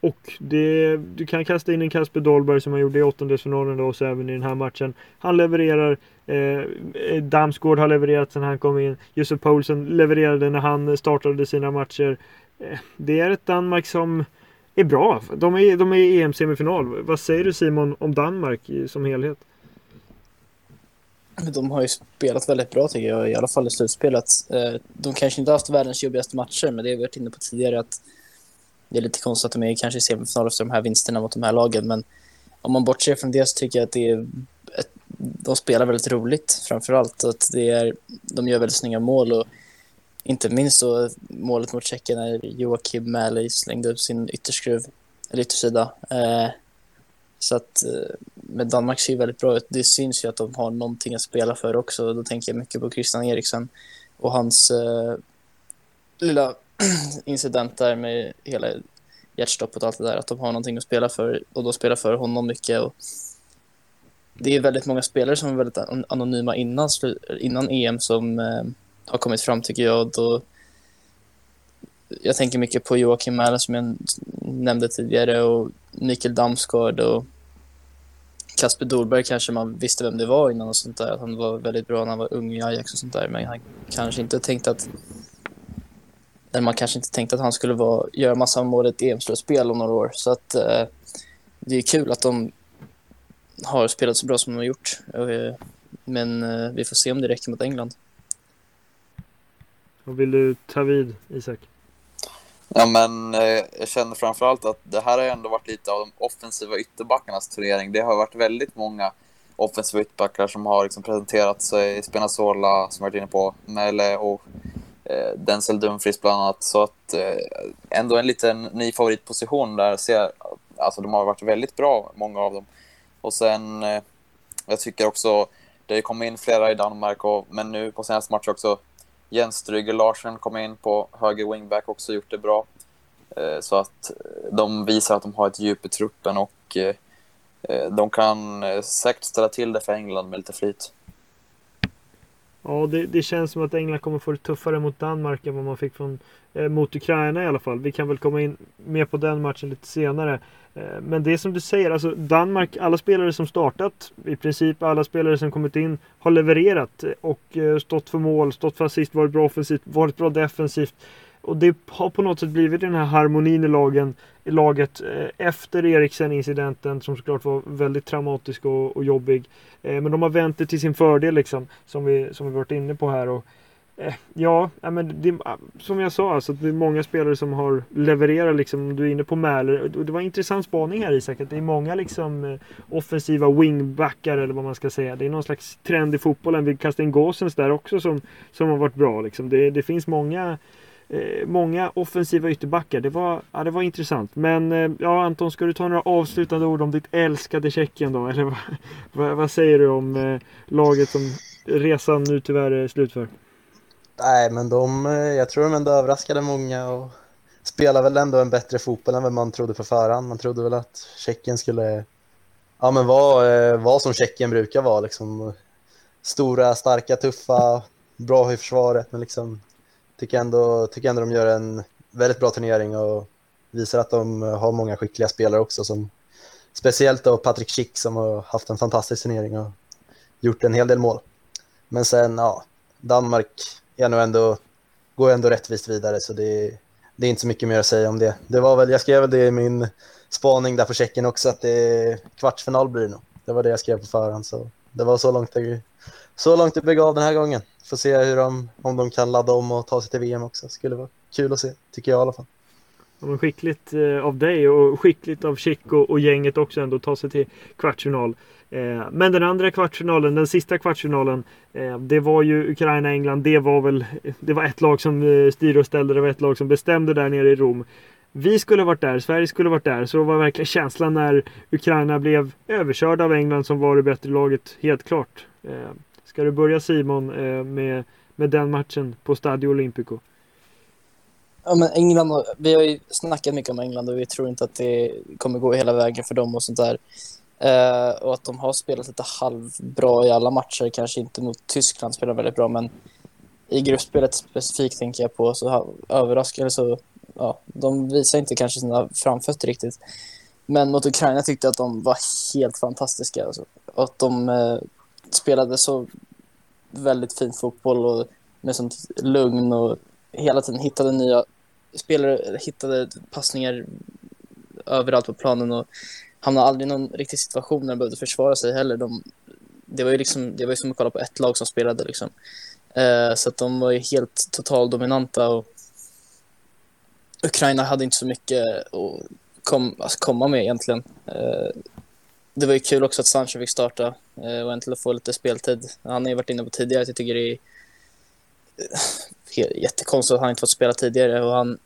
och det, du kan kasta in en Kasper Dahlberg som han gjorde i åttondelsfinalen då och så även i den här matchen. Han levererar. Eh, eh Damsgård har levererat sedan han kom in. Josef Poulsen levererade när han startade sina matcher. Eh, det är ett Danmark som är bra. De är, de är i EM-semifinal. Vad säger du Simon om Danmark som helhet? De har ju spelat väldigt bra tycker jag, i alla fall i slutspelet. Eh, de kanske inte har haft världens jobbigaste matcher, men det har vi varit inne på tidigare att det är lite konstigt att de är kanske i semifinal efter de här vinsterna mot de här lagen, men om man bortser från det så tycker jag att det är ett, de spelar väldigt roligt framför allt. Att det är, de gör väldigt snygga mål och inte minst så målet mot Tjeckien när Joakim Mäli slängde upp sin ytterskruv, eller yttersida. Eh, så att, eh, men Danmark ser ju väldigt bra ut. Det syns ju att de har någonting att spela för också. Då tänker jag mycket på Christian Eriksen och hans eh, lilla incidenter med hela hjärtstoppet och allt det där. Att de har någonting att spela för och då spelar för honom mycket. Och det är väldigt många spelare som är väldigt anonyma innan, innan EM som eh, har kommit fram tycker jag. Då, jag tänker mycket på Joakim Mähler som jag nämnde tidigare och Mikael Damsgaard och Kasper Dolberg kanske man visste vem det var innan och sånt där. Att han var väldigt bra när han var ung i Ajax och sånt där. Men han kanske inte tänkte att eller man kanske inte tänkte att han skulle vara, göra massa mål i ett EM-slutspel om några år. Så att eh, det är kul att de har spelat så bra som de har gjort. Eh, men eh, vi får se om det räcker mot England. Vad vill du ta vid, Isak? Ja, men eh, jag känner framförallt att det här har ändå varit lite av de offensiva ytterbackarnas turnering. Det har varit väldigt många offensiva ytterbackar som har liksom presenterat sig. Spinazzola, som jag varit inne på, Mele och Eh, Denzel Dumfries bland annat. Så att eh, ändå en liten ny favoritposition där. Ser, alltså de har varit väldigt bra, många av dem. Och sen, eh, jag tycker också, det har kommit in flera i Danmark, och, men nu på senaste matchen också Jens Stryger Larsen kom in på höger wingback också gjort det bra. Eh, så att eh, de visar att de har ett djup i truppen och eh, eh de kan säkert ställa till det för England med lite flyt. Ja, det, det, känns som att England kommer få det tuffare mot Danmark än vad man fick från, eh, mot Ukraina i alla fall. Vi kan väl komma in mer på den matchen lite senare. Eh, men det är som du säger, alltså Danmark, alla spelare som startat, i princip alla spelare som kommit in, har levererat och eh, stått för mål, stått för assist, varit bra offensivt, varit bra defensivt. Och det har på något sätt blivit den här harmonin i, lagen, i laget eh, efter Eriksen-incidenten som såklart var väldigt traumatisk och, och jobbig. Eh, men de har vänt det till sin fördel liksom, som vi, som vi varit inne på här. Och, eh, ja, men det, ah, som jag sa, alltså, det är många spelare som har levererat liksom. Du är inne på Mäler. Det var en intressant spaning här Isak, att det är många liksom eh, offensiva wingbackar eller vad man ska säga. Det är någon slags trend i fotbollen. Vi kastar in Gåsens där också som, som har varit bra liksom. Det, det finns många Eh, många offensiva ytterbackar. Det var, ja, det var intressant. Men eh, ja, Anton, ska du ta några avslutande ord om ditt älskade Tjeckien då? Eller vad, vad, vad säger du om eh, laget som resan nu tyvärr är slut för? Nej, men de, eh, jag tror de ändå överraskade många och spelar väl ändå en bättre fotboll än vad man trodde på förhand. Man trodde väl att Tjeckien skulle ja, men vara, eh, vara som Tjeckien brukar vara. Liksom. Stora, starka, tuffa, bra i försvaret, men liksom tycker ändå, tycker ändå de gör en väldigt bra turnering och visar att de har många skickliga spelare också. Som, speciellt då Patrik Schick som har haft en fantastisk turnering och gjort en hel del mål. Men sen, ja, Danmark är nog ändå, går ändå rättvist vidare så det, det är inte så mycket mer att säga om det. det var väl, jag skrev väl det i min spaning där på Tjeckien också att det är kvartsfinal blir det nog. Det var det jag skrev på förhand så det var så långt det, så långt det begav den här gången. Får se hur de, om de kan ladda om och ta sig till VM också. Skulle vara kul att se, tycker jag i alla fall. Ja, men skickligt eh, av dig och skickligt av Chic och, och, gänget också ändå att ta sig till kvartsfinal. Eh, men den andra kvartsfinalen, den sista kvartsfinalen, eh, det var ju Ukraina-England. Det var väl det var ett lag som eh, styrde och ställde. Det var ett lag som bestämde där nere i Rom. Vi skulle varit där, Sverige skulle varit där. Så var verkligen känslan när Ukraina blev överkörda av England som var det bättre laget, helt klart. Eh, Ska du börja Simon eh, med, med den matchen på Stadio Olimpico? Ja, men England, vi har ju snackat mycket om England och vi tror inte att det kommer gå hela vägen för dem och sånt där. Eh, och att de har spelat lite halvbra i alla matcher, kanske inte mot Tyskland spelar väldigt bra, men i gruppspelet specifikt tänker jag på så överraskade så ja, de visar inte kanske sina framfötter riktigt. Men mot Ukraina tyckte jag att de var helt fantastiska. Alltså. Att de eh, spelade så väldigt fin fotboll och med sånt lugn och hela tiden hittade nya spelare, hittade passningar överallt på planen och hamnade aldrig i någon riktig situation när de behövde försvara sig heller. De, det var ju liksom, det var ju som att kolla på ett lag som spelade liksom. Eh, så att de var ju helt totaldominanta och Ukraina hade inte så mycket att kom, alltså komma med egentligen. Eh, det var ju kul också att Sancho fick starta eh, och äntligen få lite speltid. Han har ju varit inne på tidigare att jag tycker det är eh, jättekonstigt att han inte fått spela tidigare och han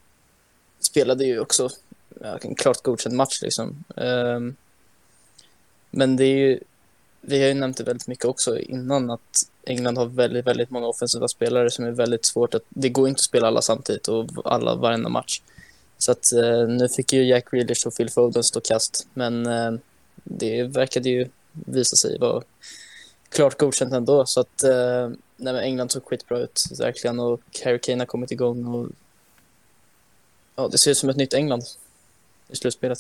spelade ju också en klart godkänd match liksom. Ehm, men det är ju, vi har ju nämnt det väldigt mycket också innan att England har väldigt, väldigt många offensiva spelare som är väldigt svårt att, det går inte att spela alla samtidigt och alla varenda match. Så att eh, nu fick ju Jack Grealish och Phil Foden stå kast, men det verkade ju visa sig vara klart godkänt ändå. Så att uh, nej, England såg skitbra ut verkligen och Harry Kane har kommit igång och ja, det ser ut som ett nytt England i slutspelet.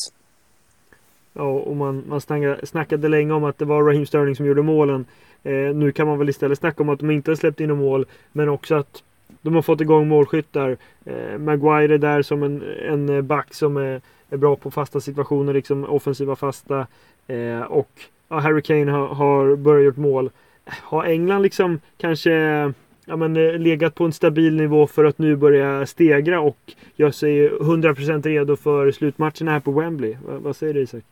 Ja, och man, man snackade, snackade länge om att det var Raheem Sterling som gjorde målen. Eh, nu kan man väl istället snacka om att de inte har släppt in mål, men också att de har fått igång målskyttar. Eh, Maguire är där som en, en eh, back som är, är bra på fasta situationer, liksom offensiva fasta. Eh, och ja, Harry Kane har, har börjat gjort mål. Har England liksom kanske ja, men, eh, legat på en stabil nivå för att nu börja stegra och göra sig 100% redo för slutmatcherna här på Wembley. vad, vad säger du Isak?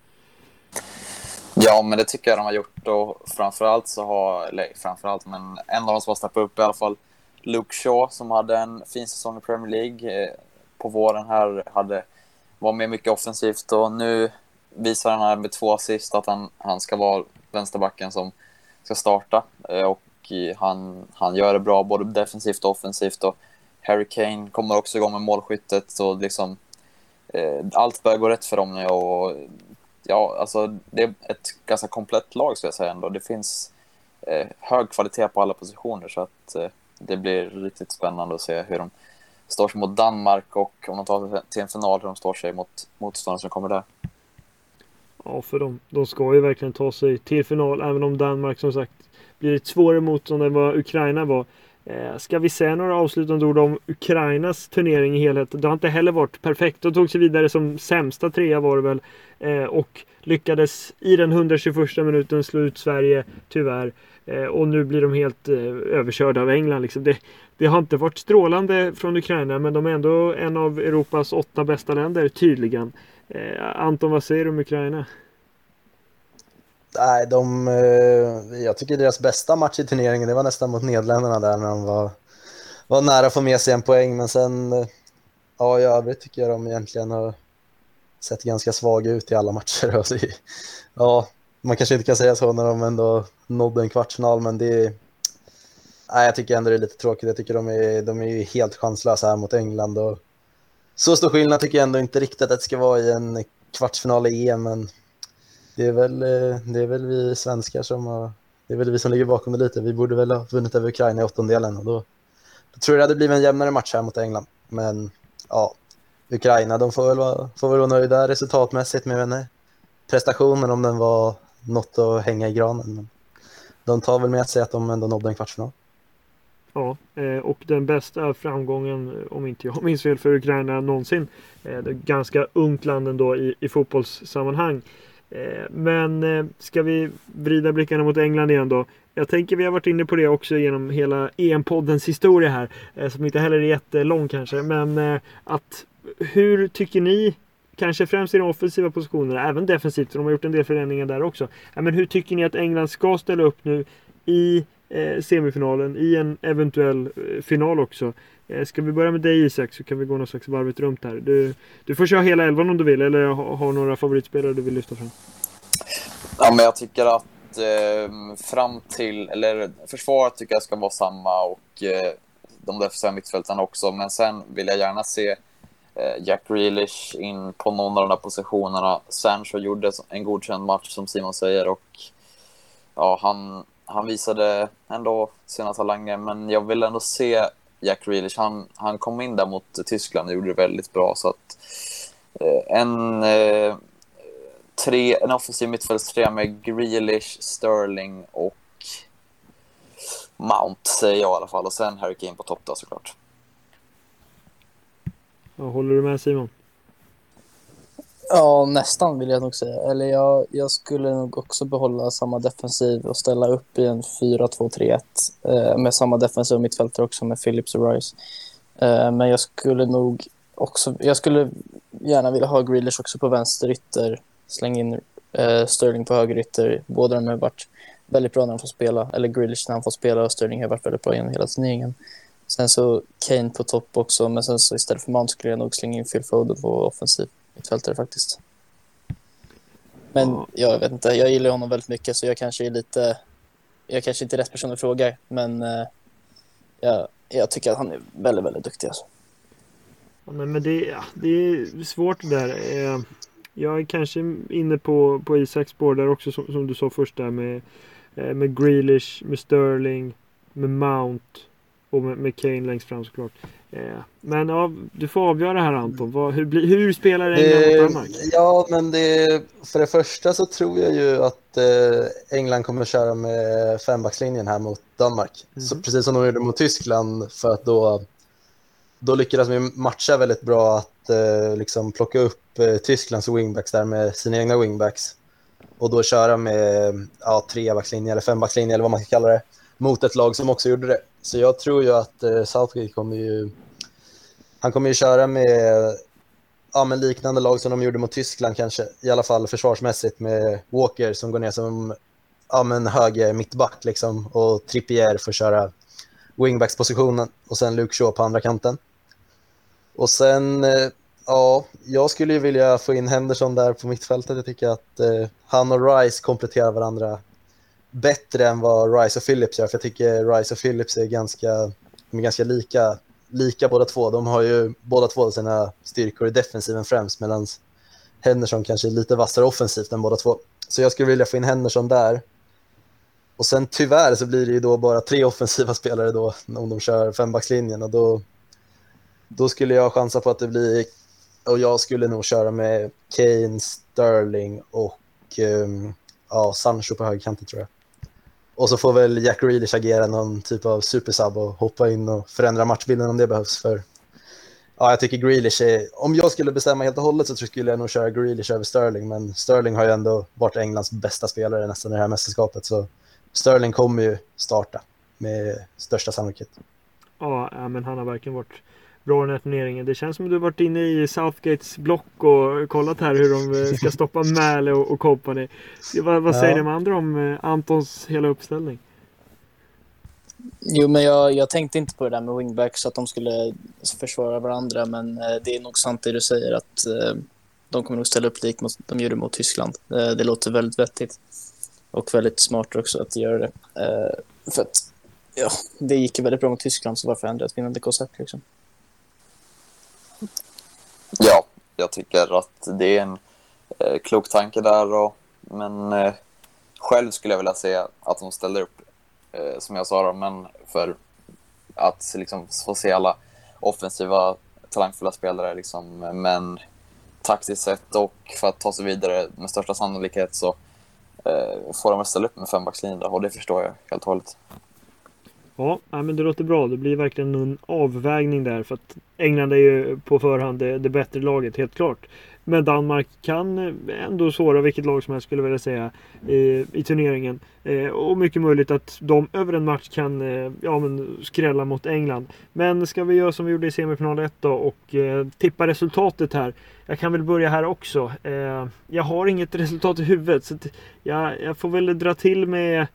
Ja, men det tycker jag de har gjort och framförallt så har, eller framförallt, men en av dem som har steppat upp i alla fall, Luke Shaw som hade en fin säsong i Premier League eh, på våren här, hade, var med mycket offensivt och nu visar han här med två assist att han, han ska vara vänsterbacken som ska starta eh, och eh, han, han gör det bra både defensivt och offensivt. Och Harry Kane kommer också igång med målskyttet. Så liksom, eh, allt börjar gå rätt för dem nu. Och, ja, alltså, det är ett ganska komplett lag skulle jag säga ändå. Det finns eh, hög kvalitet på alla positioner. Så att eh, det blir riktigt spännande att se hur de står sig mot Danmark och om de tar sig till en final hur de står sig mot motståndare som kommer där. Ja, för de, de ska ju verkligen ta sig till final, även om Danmark som sagt blir ett svårare motstånd än vad Ukraina var. Eh, ska vi säga några avslutande ord om Ukrainas turnering i helhet? Det har inte heller varit perfekt. De tog sig vidare som sämsta trea var det väl. Eh, och lyckades i den 121 minuten slå ut Sverige, tyvärr. Eh, och nu blir de helt eh, överkörda av England. Liksom. Det, det, har inte varit strålande från Ukraina, men de är ändå en av Europas åtta bästa länder, tydligen. Eh, Anton, vad säger du om Ukraina? Nej, de, eh, jag tycker deras bästa match i turneringen det var nästan mot Nederländerna där när de var, var nära att få med sig en poäng. Men sen, eh, ja i övrigt tycker jag de egentligen har sett ganska svaga ut i alla matcher. Ja, man kanske inte kan säga så när de ändå nådde en kvartsfinal, men det är, nej, jag tycker ändå det är lite tråkigt. Jag tycker de är, de är helt chanslösa här mot England. Och så stor skillnad tycker jag ändå inte riktigt att det ska vara i en kvartsfinal i EM, men det är väl, eh, det är väl vi svenskar som har, det är väl vi som ligger bakom det lite. Vi borde väl ha vunnit över Ukraina i åttondelen och då, då tror jag det hade blivit en jämnare match här mot England. Men ja, Ukraina, de får väl vara, får väl vara nöjda resultatmässigt med henne. Eh, Prestationen om den var något att hänga i granen. Men de tar väl med sig att de ändå nådde en kvartsfinal. Ja, eh, och den bästa framgången, om inte jag minns fel, för Ukraina någonsin. Eh, det är ganska ungt land ändå i, i fotbollssammanhang. Eh, men ska vi vrida blickarna mot England igen då? Jag tänker vi har varit inne på det också genom hela EM-poddens historia här. Som inte heller är jättelång kanske. Men att hur tycker ni, kanske främst i de offensiva positionerna, även defensivt, för de har gjort en del förändringar där också. Men hur tycker ni att England ska ställa upp nu i eh, semifinalen, i en eventuell eh, final också? Eh, ska vi börja med dig Isak så kan vi gå någon slags varvet runt här. Du, du får köra hela elvan om du vill eller har några favoritspelare du vill lyfta fram? Ja, men jag tycker att eh, fram till, eller försvaret tycker jag ska vara samma och eh, de defensiva mittfältarna också. Men sen vill jag gärna se Eh, Jack Grealish in på någon av de där positionerna. Sancho gjorde en godkänd match som Simon säger och ja, han, han visade ändå sina talanger. Men jag vill ändå se Jack Grealish, han, han kom in där mot Tyskland och gjorde det väldigt bra. Så att eh, en, eh, tre, en offensiv mittfältstrea med Grealish, Sterling och Mount säger jag i alla fall. Och sen Harry Kane på topp då såklart. Ja, håller du med Simon? Ja, nästan vill jag nog säga. Eller jag, jag skulle nog också behålla samma defensiv och ställa upp i en 4-2-3-1 eh, med samma defensiv mittfältare också med Phillips och Rice. Eh, men jag skulle nog också, jag skulle gärna vilja ha Grealish också på vänster ytter, slänga in eh, Sterling på höger ytter. Båda de har varit väldigt bra när de får spela, eller Grealish när han får spela och Sterling har varit väldigt bra genom hela turneringen. Sen så Kane på topp också, men sen så istället för Mount skulle jag nog slänga in Phil Foden på offensiv mittfältare faktiskt. Men Ja. jag vet inte, jag gillar honom väldigt mycket så jag kanske är lite, jag kanske inte är rätt person att fråga, men eh, jag, jag tycker att han är väldigt, väldigt duktig alltså. Ja, men men det, ja, det är svårt det där. Eh, Jag är kanske inne på, på Isaks spår där också som, som du sa först där med, eh, med Grealish, med Sterling, med Mount och med, med Kane längst fram såklart. Eh, Men ja, du får avgöra här Anton. Vad, hur, blir, hur spelar England mot Det, Danmark? ja, men det, för det första så tror jag ju att eh, England kommer att köra med fembackslinjen här mot Danmark. Så Mhm. precis som de gjorde mot Tyskland för att då, då lyckades de matcha väldigt bra att eh, liksom plocka upp eh, Tysklands wingbacks där med sina egna wingbacks och då köra med ja, trebackslinje eller fembackslinje eller vad man ska kalla det mot ett lag som också gjorde det. Så jag tror ju att eh, Southgate kommer ju han kommer ju köra med ja, men liknande lag som de gjorde mot Tyskland kanske, i alla fall försvarsmässigt med Walker som går ner som ja, men höger mittback liksom och Trippier får köra wingbackspositionen och sen Luke Shaw på andra kanten. Och sen, eh, ja, jag skulle ju vilja få in Henderson där på mittfältet. Jag tycker att eh, han och Rice kompletterar varandra bättre än vad Rice och Phillips gör, för jag tycker Rice och Phillips är ganska, är ganska lika lika båda två. De har ju båda två sina styrkor i defensiven främst medan Henderson kanske är lite vassare offensivt än båda två. Så jag skulle vilja få in Henderson där. Och sen tyvärr så blir det ju då bara tre offensiva spelare då om de kör fembackslinjen och då, då skulle jag chansa på att det blir och jag skulle nog köra med Kane, Sterling och um, ja, Sancho på högerkanten tror jag. Och så får väl Jack Grealish agera någon typ av supersub och hoppa in och förändra matchbilden om det behövs. För ja, jag tycker Grealish är, om jag skulle bestämma helt och hållet så skulle jag nog köra Grealish över Sterling. Men Sterling har ju ändå varit Englands bästa spelare nästan i det här mästerskapet. Så Sterling kommer ju starta med största sannolikhet. Ja, ja, men han har verkligen varit bra den här turneringen. Det känns som att du har varit inne i Southgates block och kollat här hur de eh, ska stoppa Mäle och, och company. Vad, vad säger Ja. med andra om eh, Antons hela uppställning? Jo, men jag, jag tänkte inte på det där med wingbacks, att de skulle försvara varandra, men eh, det är nog sant det du säger att de kommer nog ställa upp likt mot, de gjorde mot Tyskland. Det låter väldigt vettigt och väldigt smart också att göra det. För att ja, det gick ju väldigt bra mot Tyskland, så varför ändra ett vinnande koncept liksom? Ja, jag tycker att det är en eh, klok tanke där. Och, men eh, själv skulle jag vilja se att de ställer upp, eh, som jag sa, då, men för att liksom, få se alla offensiva, talangfulla spelare. Liksom, men taktiskt sett och för att ta sig vidare med största sannolikhet så eh, får de väl ställa upp med fembackslinjen och det förstår jag helt och hållet. Ja, men det låter bra. Det blir verkligen en avvägning där. För att England är ju på förhand det, det bättre laget, helt klart. Men Danmark kan eh, ändå såra vilket lag som helst skulle jag vilja säga i, i turneringen. Eh, och mycket möjligt att de över en match kan eh, ja, men skrälla mot England. Men ska vi göra som vi gjorde i semifinal 1 då och eh, tippa resultatet här. Jag kan väl börja här också. Eh, jag har inget resultat i huvudet så jag, jag får väl dra till med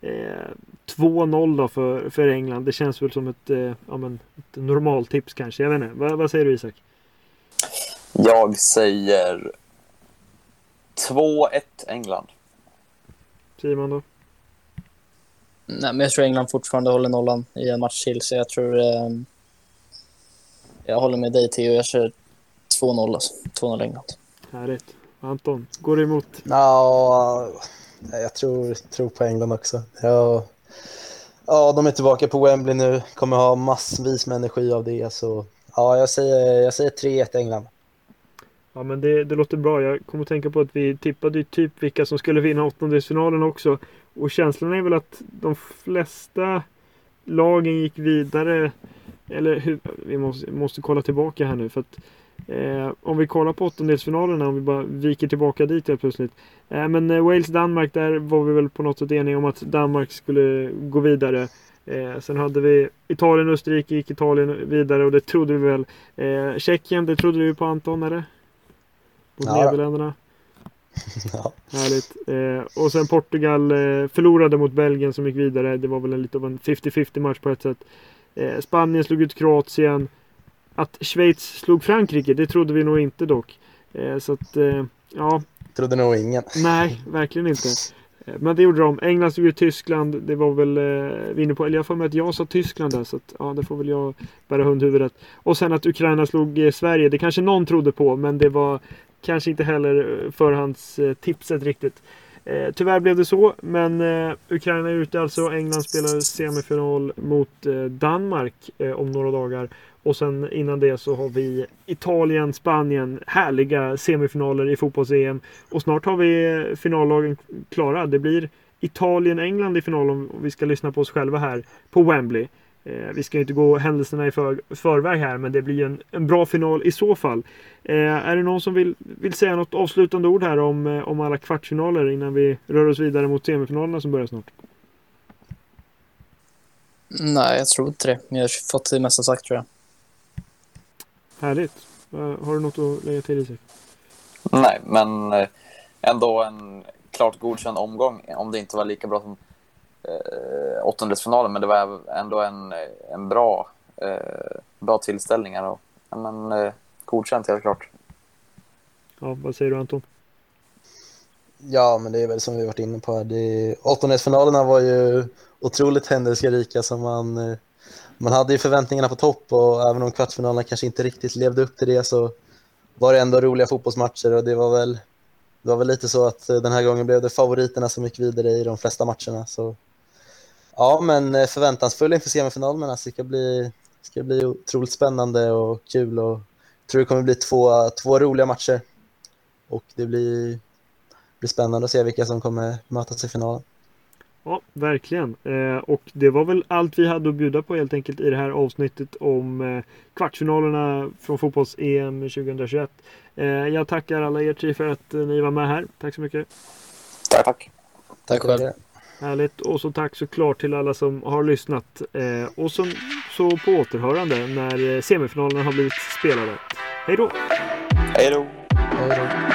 Eh, 2-0 då för, för England. Det känns väl som ett, eh, ja, men, ett normaltips kanske. Jag vet inte. Vad, vad säger du Isak? Jag säger 2-1 England. Simon då? Nej, men jag tror England fortfarande håller nollan i en match till, så jag tror... Eh, jag håller med dig Theo, jag kör 2-0 alltså. 2-0 England. Härligt. Anton, går du emot? Ja, jag tror, tror på England också. Jag, Ja, de är tillbaka på Wembley nu. Kommer ha massvis med energi av det. Så ja, jag säger, jag säger 3-1 England. Ja men det, det låter bra. Jag kommer att tänka på att vi tippade ju typ vilka som skulle vinna åttondelsfinalen också. Och känslan är väl att de flesta lagen gick vidare. Eller hur, vi måste, måste kolla tillbaka här nu. för att eh, Om vi kollar på åttondelsfinalerna, om vi bara viker tillbaka dit helt plötsligt. Eh, men eh, Wales-Danmark, där var vi väl på något sätt eniga om att Danmark skulle gå vidare. Eh, sen hade vi Italien Österrike gick Italien vidare och det trodde vi väl. Eh, Tjeckien, det trodde vi på Anton eller? Mot Ja. Nederländerna. Ja. Härligt. Eh, och sen Portugal förlorade mot Belgien som gick vidare. Det var väl en, lite av en 50-50 match på ett sätt. Spanien slog ut Kroatien. Att Schweiz slog Frankrike, det trodde vi nog inte dock. Eh, så att, eh, ja, Trodde nog ingen. nej, verkligen inte. Eh, Men det gjorde de. England slog ut Tyskland. Det var väl eh, vi inne på. Eller jag för mig att jag sa Tyskland där. Så att, ja, det får väl jag bära hundhuvudet. Och sen att Ukraina slog eh, Sverige. Det kanske någon trodde på. Men det var kanske inte heller eh, förhandstipset riktigt. Eh, tyvärr blev det så. Men eh, Ukraina är ute alltså. England spelar semifinal mot eh, Danmark eh, om några dagar. Och sen innan det så har vi Italien, Spanien. Härliga semifinaler i fotbolls-EM. Och snart har vi finallagen klara. Det blir Italien-England i final om vi ska lyssna på oss själva här på Wembley. Eh, vi ska inte gå händelserna i för, förväg här men det blir ju en, en bra final i så fall. Eh, är det någon som vill, vill säga något avslutande ord här om, eh, om alla kvartsfinaler innan vi rör oss vidare mot semifinalerna som börjar snart? Nej, jag tror inte det. Jag har fått det mesta sagt tror jag. Härligt. Har du något att lägga till Isak? Nej, men eh, ändå en klart godkänd omgång. Om det inte var lika bra som eh, åttondelsfinalen, men det var ändå en, en bra, eh, bra tillställningar. Och, ja, men, eh, godkänt helt klart. Ja, vad säger du Anton? Ja, men det är väl som vi varit inne på här. Det, åttondelsfinalerna var ju otroligt händelserika som man, eh, man hade ju förväntningarna på topp och även om kvartsfinalerna kanske inte riktigt levde upp till det så var det ändå roliga fotbollsmatcher och det var väl, det var väl lite så att eh, den här gången blev det favoriterna som gick vidare i de flesta matcherna. Så ja, men eh, förväntansfull inför semifinalerna. Så alltså, det ska bli, ska bli otroligt spännande och kul och jag tror det kommer bli två, två roliga matcher och det blir blir spännande att se vilka som kommer mötas i finalen. Ja, verkligen. Eh, och det var väl allt vi hade att bjuda på helt enkelt i det här avsnittet om eh, kvartsfinalerna från fotbolls-EM 2021. Eh, jag tackar alla er tre för att eh, ni var med här. Tack så mycket. Tack, tack. Tack själv. Härligt. Och så tack såklart till alla som har lyssnat. Eh, och som, så på återhörande när eh, semifinalerna har blivit spelade. Hej då! Hej då! Hej då.